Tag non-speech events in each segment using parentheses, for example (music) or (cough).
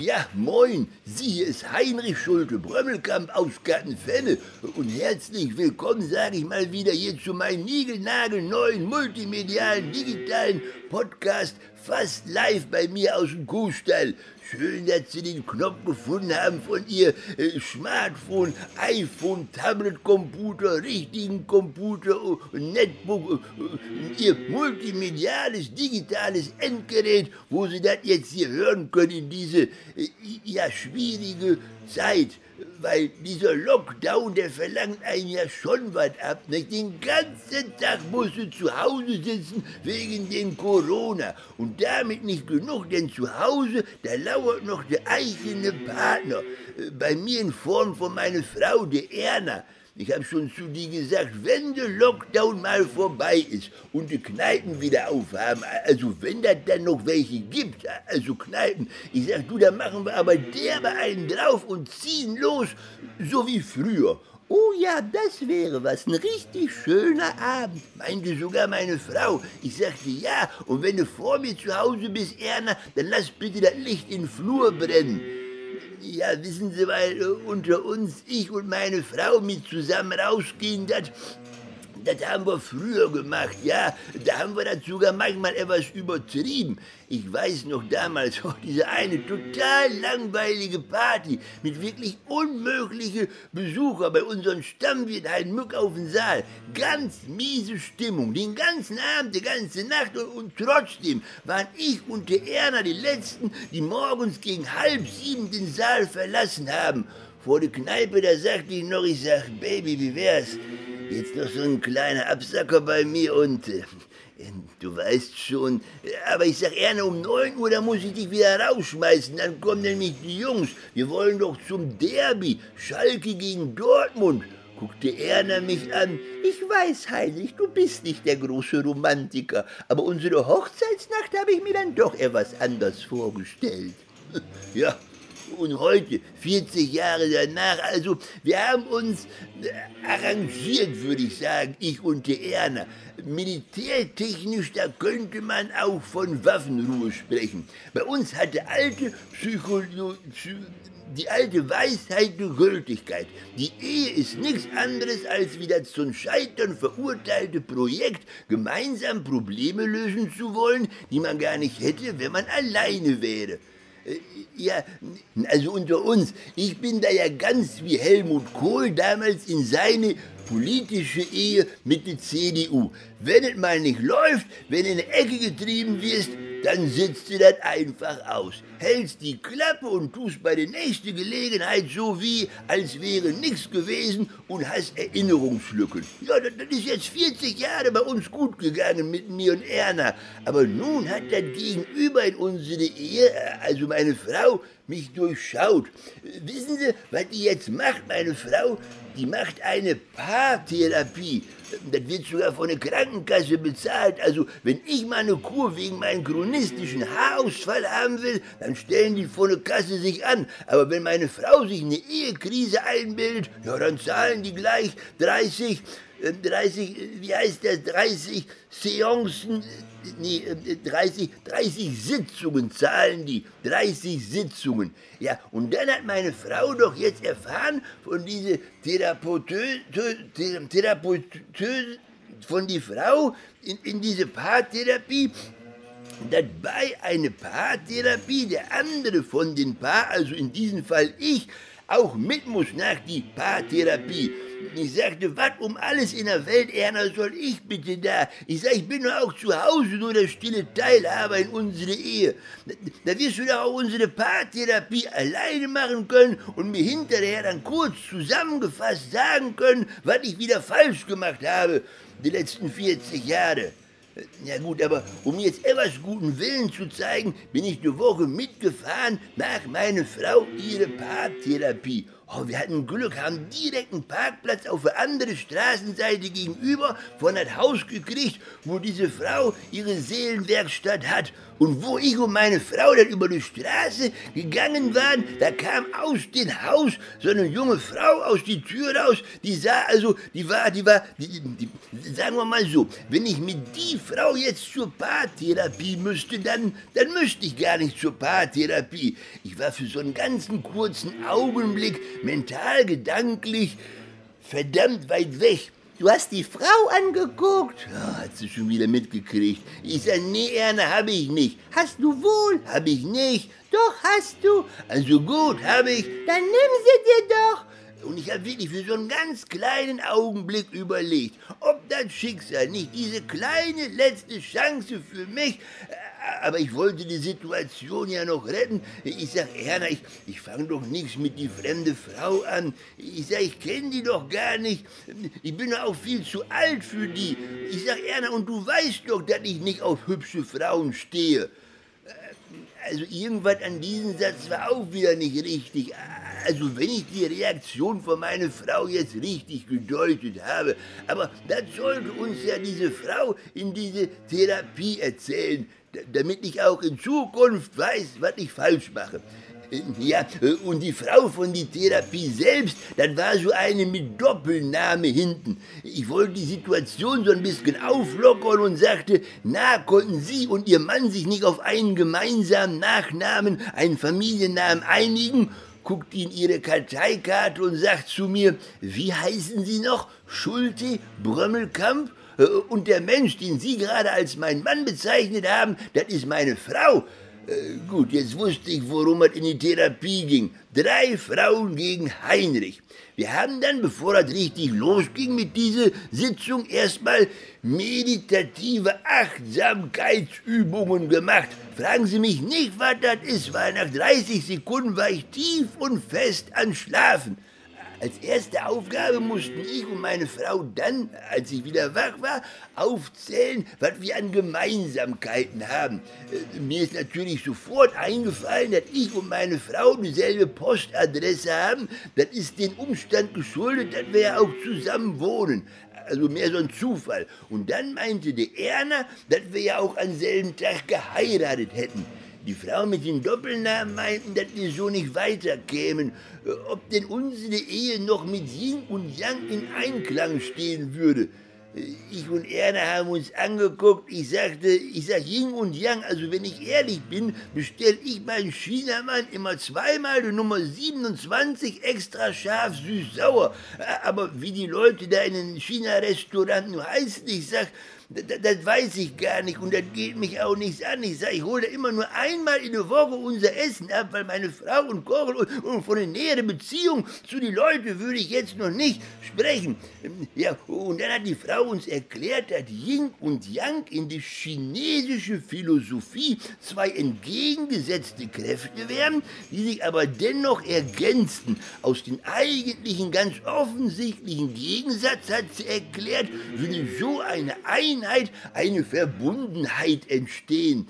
Ja, moin, Sie ist Heinrich Schulte, Brömmelkamp aus Gartenfenne. Und herzlich willkommen, sage ich mal wieder, hier zu meinem niegelnagelneuen, multimedialen, digitalen Podcast, fast live bei mir aus dem Kuhstall. Schön, dass Sie den Knopf gefunden haben von Ihr äh, Smartphone, iPhone, Tablet, Computer, richtigen Computer, äh, Netbook, äh, Ihr multimediales, digitales Endgerät, wo Sie das jetzt hier hören können in diese äh, ja schwierige Zeit weil dieser Lockdown, der verlangt einen ja schon was ab. Nicht? Den ganzen Tag musst du zu Hause sitzen wegen dem Corona. Und damit nicht genug, denn zu Hause, da lauert noch der eigene Partner. Äh, bei mir in Form von meiner Frau, der Erna. Ich habe schon zu dir gesagt, wenn der Lockdown mal vorbei ist und die Kneipen wieder aufhaben, also wenn das dann noch welche gibt, also Kneipen, ich sag du, da machen wir aber derbe einen drauf und ziehen los, so wie früher. Oh ja, das wäre was, ein richtig schöner Abend, meinte sogar meine Frau. Ich sagte ja, und wenn du vor mir zu Hause bist, Erna, dann lass bitte das Licht in den Flur brennen. Ja, wissen Sie, weil äh, unter uns, ich und meine Frau mit zusammen rausgehen, das das haben wir früher gemacht, ja. Da haben wir das sogar manchmal etwas übertrieben. Ich weiß noch damals, oh, diese eine total langweilige Party mit wirklich unmöglichen Besuchern bei unserem Stammwirt Hein Mück auf dem Saal. Ganz miese Stimmung, den ganzen Abend, die ganze Nacht und, und trotzdem waren ich und der Erna die Letzten, die morgens gegen halb sieben den Saal verlassen haben. Vor der Kneipe, da sagte ich noch, ich sag, Baby, wie wär's? Jetzt noch so ein kleiner Absacker bei mir und äh, du weißt schon, aber ich sag gerne um 9 Uhr, da muss ich dich wieder rausschmeißen, dann kommen nämlich die Jungs. Wir wollen doch zum Derby, Schalke gegen Dortmund. Guckte Erna mich an. Ich weiß, Heinrich, du bist nicht der große Romantiker, aber unsere Hochzeitsnacht habe ich mir dann doch etwas anders vorgestellt. (laughs) Ja, und heute, 40 Jahre danach, also wir haben uns äh, arrangiert, würde ich sagen, ich und die Erna. Militärtechnisch, da könnte man auch von Waffenruhe sprechen. Bei uns hat der alte Psycholo die alte Weisheit die Gültigkeit. Die Ehe ist nichts anderes als wie das zum Scheitern verurteilte Projekt, gemeinsam Probleme lösen zu wollen, die man gar nicht hätte, wenn man alleine wäre. Äh, ja, also unter uns, ich bin da ja ganz wie Helmut Kohl damals in seine politische Ehe mit der CDU. Wenn es mal nicht läuft, wenn in eine Ecke getrieben wirst, dann sitzt du das einfach aus. Hältst die Klappe und tust bei der nächsten Gelegenheit so wie, als wäre nichts gewesen und hast Erinnerungslücken. Ja, das, das ist jetzt 40 Jahre bei uns gut gegangen mit mir und Erna. Aber nun hat das Gegenüber in unsere Ehe, also meine Frau, mich durchschaut. Wissen Sie, was die jetzt macht, meine Frau? Die macht eine Paartherapie. Das wird sogar von der Krankenkasse bezahlt. Also, wenn ich mal eine Kur wegen meinem chronistischen Haarausfall haben will, dann stellen die von der Kasse sich an. Aber wenn meine Frau sich eine Ehekrise einbildet, ja, dann zahlen die gleich 30, 30, äh, wie heißt das, 30 Seancen, nee, 30, 30 Sitzungen zahlen die, 30 Sitzungen. Ja, und dann hat meine Frau doch jetzt erfahren von dieser Therapeutin, Therapeutin, von die Frau in, in diese Paartherapie, dass bei einer Paartherapie der andere von den Paar, also in diesem Fall ich, auch mit muss nach die Paartherapie. Ich sagte, was um alles in der Welt, Erna, soll ich bitte da? Ich sag, ich bin doch auch zu Hause nur der stille Teilhaber in unsere Ehe. Da, da wirst du doch auch unsere Paartherapie alleine machen können und mir hinterher dann kurz zusammengefasst sagen können, was ich wieder falsch gemacht habe die letzten 40 Jahre. Ja gut, aber um jetzt etwas guten Willen zu zeigen, bin ich eine Woche mitgefahren nach meiner Frau ihre Paartherapie. Oh, wir hatten Glück, haben direkt einen Parkplatz auf der anderen Straßenseite gegenüber von das Haus gekriegt, wo diese Frau ihre Seelenwerkstatt hat. Und wo ich und meine Frau dann über die Straße gegangen waren, da kam aus dem Haus so eine junge Frau aus die Tür raus, die sah also, die war, die war, die, die, sagen wir mal so, wenn ich mit die Frau jetzt zur Paartherapie müsste, dann, dann müsste ich gar nicht zur Paartherapie. Ich war für so einen ganzen kurzen Augenblick mental, gedanklich verdammt weit weg. Du hast die Frau angeguckt. Ja, hat sie schon wieder mitgekriegt. Ich sag, nee, Erna, hab ich nicht. Hast du wohl? Hab ich nicht. Doch, hast du. Also gut, hab ich. Dann nimm sie dir doch. Und ich habe wirklich für so einen ganz kleinen Augenblick überlegt, ob das Schicksal nicht diese kleine letzte Chance für mich aber ich wollte die Situation ja noch retten. Ich sag, Erna, ich, ich fange doch nichts mit die fremde Frau an. Ich sag, ich kenne die doch gar nicht. Ich bin auch viel zu alt für die. Ich sag, Erna, und du weißt doch, dass ich nicht auf hübsche Frauen stehe. Also irgendwas an diesem Satz war auch wieder nicht richtig. Also wenn ich die Reaktion von meiner Frau jetzt richtig gedeutet habe, aber das sollte uns ja diese Frau in diese Therapie erzählen damit ich auch in Zukunft weiß, was ich falsch mache. Ja, und die Frau von die Therapie selbst, das war so eine mit Doppelname hinten. Ich wollte die Situation so ein bisschen auflockern und sagte, na, konnten Sie und Ihr Mann sich nicht auf einen gemeinsamen Nachnamen, einen Familiennamen einigen? Guckt in Ihre Karteikarte und sagt zu mir, wie heißen Sie noch? Schulte, Brömmelkamp? Äh, und der Mensch, den Sie gerade als mein Mann bezeichnet haben, das ist meine Frau. Äh, gut, jetzt wusste ich, worum es in die Therapie ging. Drei Frauen gegen Heinrich. Wir haben dann, bevor das richtig losging mit dieser Sitzung, erstmal meditative Achtsamkeitsübungen gemacht. Fragen Sie mich nicht, was das ist, weil nach 30 Sekunden war ich tief und fest an Schlafen. Als erste Aufgabe mussten ich und meine Frau dann, als ich wieder wach war, aufzählen, was wir an Gemeinsamkeiten haben. Äh, mir ist natürlich sofort eingefallen, dass ich und meine Frau dieselbe Postadresse haben. Das ist dem Umstand geschuldet, dass wir ja auch zusammen wohnen also mehr so ein Zufall. Und dann meinte der Erna, dass wir ja auch am selben Tag geheiratet hätten. Die Frau mit den Doppelnamen meinten, dass wir so nicht weiterkämen, äh, ob denn unsere Ehe noch mit Yin und Yang in Einklang stehen würde. Äh, ich und Erna haben uns angeguckt. Ich sagte, ich sag Yin und Yang, also wenn ich ehrlich bin, bestell ich meinen Chinamann immer zweimal die Nummer 27 extra scharf süß-sauer. Äh, aber wie die Leute da in den China-Restaurant nur heißen, ich sag, das, das, weiß ich gar nicht und das geht mich auch nichts an. Ich sage, ich hole immer nur einmal in der Woche unser Essen ab, weil meine Frau und kochen und, und von der näheren Beziehung zu den Leuten würde ich jetzt noch nicht sprechen. Ja, und dann hat die Frau uns erklärt, dass Yin und Yang in die chinesische Philosophie zwei entgegengesetzte Kräfte wären, die sich aber dennoch ergänzten. Aus dem eigentlichen, ganz offensichtlichen Gegensatz hat sie erklärt, würde so eine Einheit Einheit, eine Verbundenheit entstehen.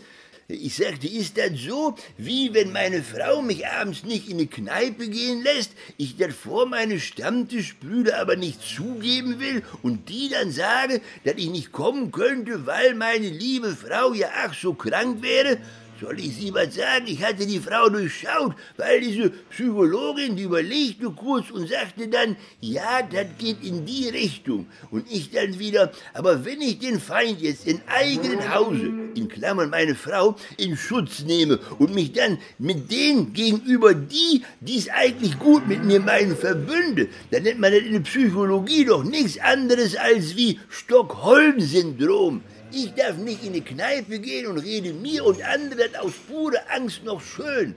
Ich sagte, ist das so, wie wenn meine Frau mich abends nicht in eine Kneipe gehen lässt, ich das vor meine Stammtischbrüder aber nicht zugeben will und die dann sage, dass ich nicht kommen könnte, weil meine liebe Frau ja ach so krank wäre? Soll ich Sie was sagen? Ich hatte die Frau durchschaut, weil diese Psychologin, die überlegte kurz und sagte dann, ja, das geht in die Richtung. Und ich dann wieder, aber wenn ich den Feind jetzt in eigenen Hause, in Klammern meine Frau, in Schutz nehme und mich dann mit denen gegenüber, die, die es eigentlich gut mit mir meinen, verbünde, dann nennt man das in der Psychologie doch nichts anderes als wie Stockholm-Syndrom. Ich darf nicht in die Kneipe gehen und rede mir und anderen aus purer Angst noch schön.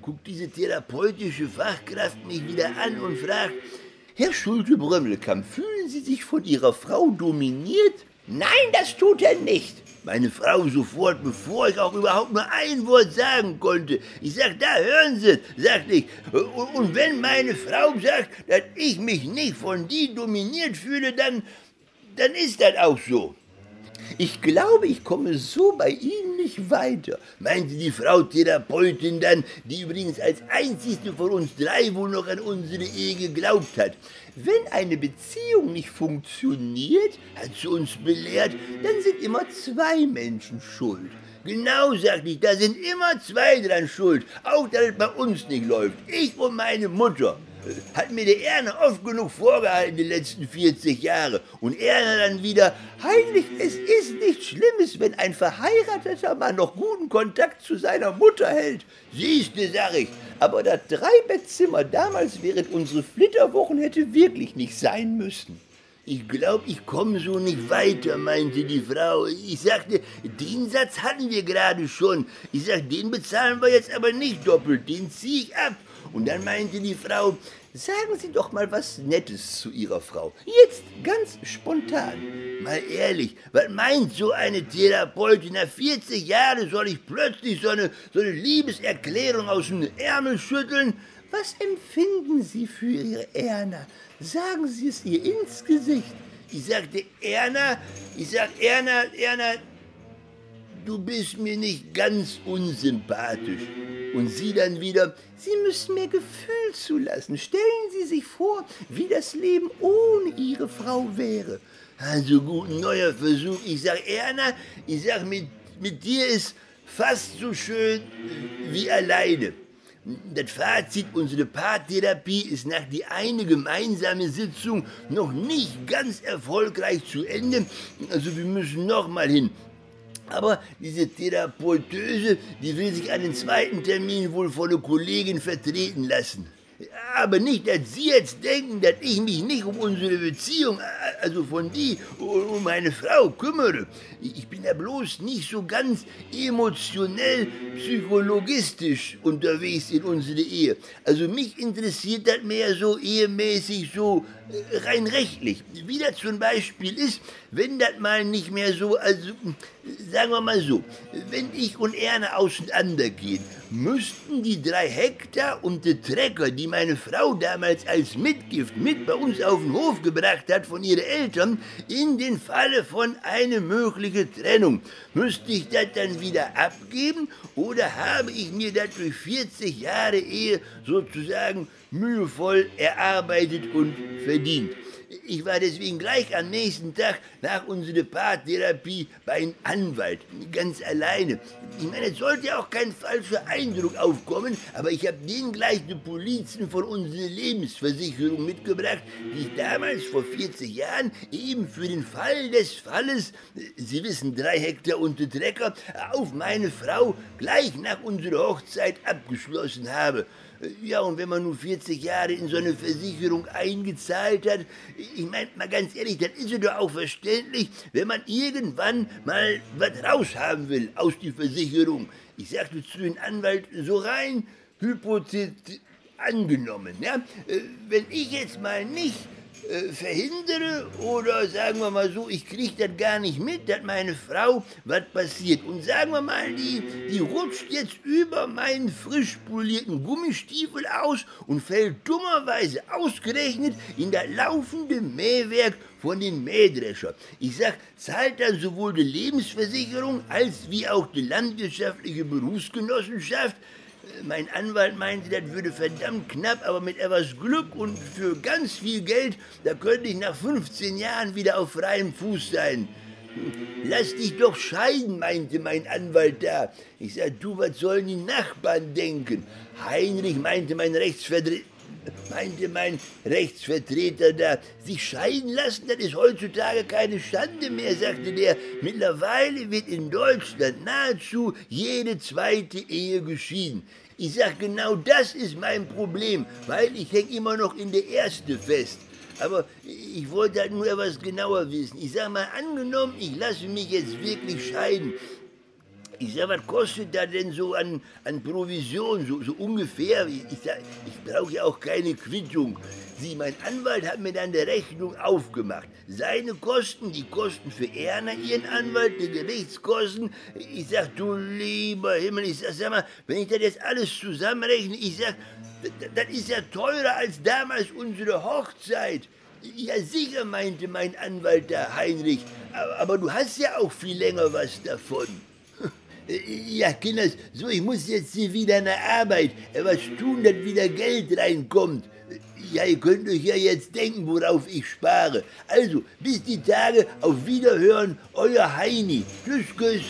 Guckt diese therapeutische Fachkraft mich wieder an und fragt, Herr Schulte-Brömmelkamp, fühlen Sie sich von Ihrer Frau dominiert? Nein, das tut er nicht. Meine Frau sofort, bevor ich auch überhaupt nur ein Wort sagen konnte. Ich sag, da hören Sie, sagte ich. Und wenn meine Frau sagt, dass ich mich nicht von die dominiert fühle, dann, dann ist das auch so. Ich glaube, ich komme so bei Ihnen nicht weiter, meinte die Frau Therapeutin dann, die übrigens als einzigste von uns drei wohl noch an unsere Ehe geglaubt hat. Wenn eine Beziehung nicht funktioniert, hat sie uns belehrt, dann sind immer zwei Menschen schuld. Genau, sagte ich, da sind immer zwei dran schuld, auch dass es bei uns nicht läuft. Ich und meine Mutter. Hat mir der Erna oft genug vorgehalten die letzten 40 Jahre. Und Erna dann wieder, Heinrich, es ist nichts Schlimmes, wenn ein verheirateter Mann noch guten Kontakt zu seiner Mutter hält. Siehste, sag ich, aber das Dreibettzimmer damals während unserer Flitterwochen hätte wirklich nicht sein müssen. Ich glaube, ich komme so nicht weiter, meinte die Frau. Ich sagte, den Satz hatten wir gerade schon. Ich sagte, den bezahlen wir jetzt aber nicht doppelt, den ziehe ich ab. Und dann meinte die Frau, sagen Sie doch mal was Nettes zu Ihrer Frau. Jetzt ganz spontan. Mal ehrlich, was meint so eine Therapeutin? Nach 40 Jahren soll ich plötzlich so eine, so eine Liebeserklärung aus dem Ärmel schütteln? Was empfinden Sie für Ihre Erna? Sagen Sie es ihr ins Gesicht. Ich sagte, Erna, ich sag, Erna, Erna, du bist mir nicht ganz unsympathisch. Und sie dann wieder, Sie müssen mehr Gefühl zulassen. Stellen Sie sich vor, wie das Leben ohne Ihre Frau wäre. Also gut, neuer Versuch. Ich sag, Erna, ich sag, mit, mit dir ist fast so schön wie alleine. Das Fazit unserer Paartherapie ist nach die eine gemeinsame Sitzung noch nicht ganz erfolgreich zu Ende. Also wir müssen noch mal hin. Aber diese Therapeutöse, die will sich den zweiten Termin wohl von einer Kollegin vertreten lassen. Aber nicht, dass Sie jetzt denken, dass ich mich nicht um unsere Beziehung, also von die, um meine Frau kümmere. Ich bin ja bloß nicht so ganz emotionell, psychologistisch unterwegs in unsere Ehe. Also mich interessiert das mehr so ehemäßig, so rein rechtlich. Wie das zum Beispiel ist, wenn das mal nicht mehr so, also sagen wir mal so, wenn ich und Erne auseinandergehen, müssten die drei Hektar und die Trecker, die meine Frau damals als Mitgift mit bei uns auf den Hof gebracht hat von ihren Eltern, in den Falle von einer möglichen Trennung, müsste ich das dann wieder abgeben oder habe ich mir das durch 40 Jahre Ehe sozusagen mühevoll erarbeitet und verdient? Ich war deswegen gleich am nächsten Tag nach unserer Paartherapie bei einem Anwalt, ganz alleine. Ich meine, es sollte ja auch kein falscher Eindruck aufkommen, aber ich habe denen gleich die Polizen von unserer Lebensversicherung mitgebracht, die ich damals vor 40 Jahren eben für den Fall des Falles, Sie wissen, drei Hektar unter Trecker, auf meine Frau gleich nach unserer Hochzeit abgeschlossen habe. Ja, und wenn man nur 40 Jahre in so eine Versicherung eingezahlt hat, ich meine mal ganz ehrlich, das ist ja doch auch verständlich, wenn man irgendwann mal was raushaben will aus der Versicherung. Ich sagte zu dem Anwalt so rein, hypothetisch angenommen, ja, äh, wenn ich jetzt mal nicht äh, verhindere oder sagen wir mal so, ich kriege das gar nicht mit, dass meine Frau was passiert. Und sagen wir mal, die, die rutscht jetzt über meinen frisch polierten Gummistiefel aus und fällt dummerweise ausgerechnet in das laufende Mähwerk von den Mähdrescher. Ich sag, zahlt dann sowohl die Lebensversicherung als wie auch die landwirtschaftliche Berufsgenossenschaft mein Anwalt meinte, das würde verdammt knapp, aber mit etwas Glück und für ganz viel Geld, da könnte ich nach 15 Jahren wieder auf freiem Fuß sein. Lass dich doch scheiden, meinte mein Anwalt da. Ich sagte, du, was sollen die Nachbarn denken? Heinrich meinte mein Rechtsvertreter, meinte mein Rechtsvertreter da, sich scheiden lassen, das ist heutzutage keine Schande mehr, sagte der. Mittlerweile wird in Deutschland nahezu jede zweite Ehe geschieden. Ich sag, genau das ist mein Problem, weil ich häng immer noch in der erste fest. Aber ich wollte halt nur etwas genauer wissen. Ich sag mal, angenommen, ich lasse mich jetzt wirklich scheiden. Ich sag, was kostet da denn so an, an Provision, so, so ungefähr? Ich, ich, ich brauche ja auch keine Quittung. Sie, mein Anwalt hat mir dann die Rechnung aufgemacht. Seine Kosten, die Kosten für Erna, ihren Anwalt, die Gerichtskosten. Ich sag, du lieber Himmel, ich sag, sag mal, wenn ich das jetzt alles zusammenrechne, ich sag, das ist ja teurer als damals unsere Hochzeit. Ja, sicher, meinte mein Anwalt, der Heinrich. Aber, aber du hast ja auch viel länger was davon. Ja, Kinders, so, ich muss jetzt hier wieder nach Arbeit, was tun, dass wieder Geld reinkommt. Ja, ihr könnt euch ja jetzt denken, worauf ich spare. Also, bis die Tage, auf Wiederhören, euer Heini. Tschüss, Küss.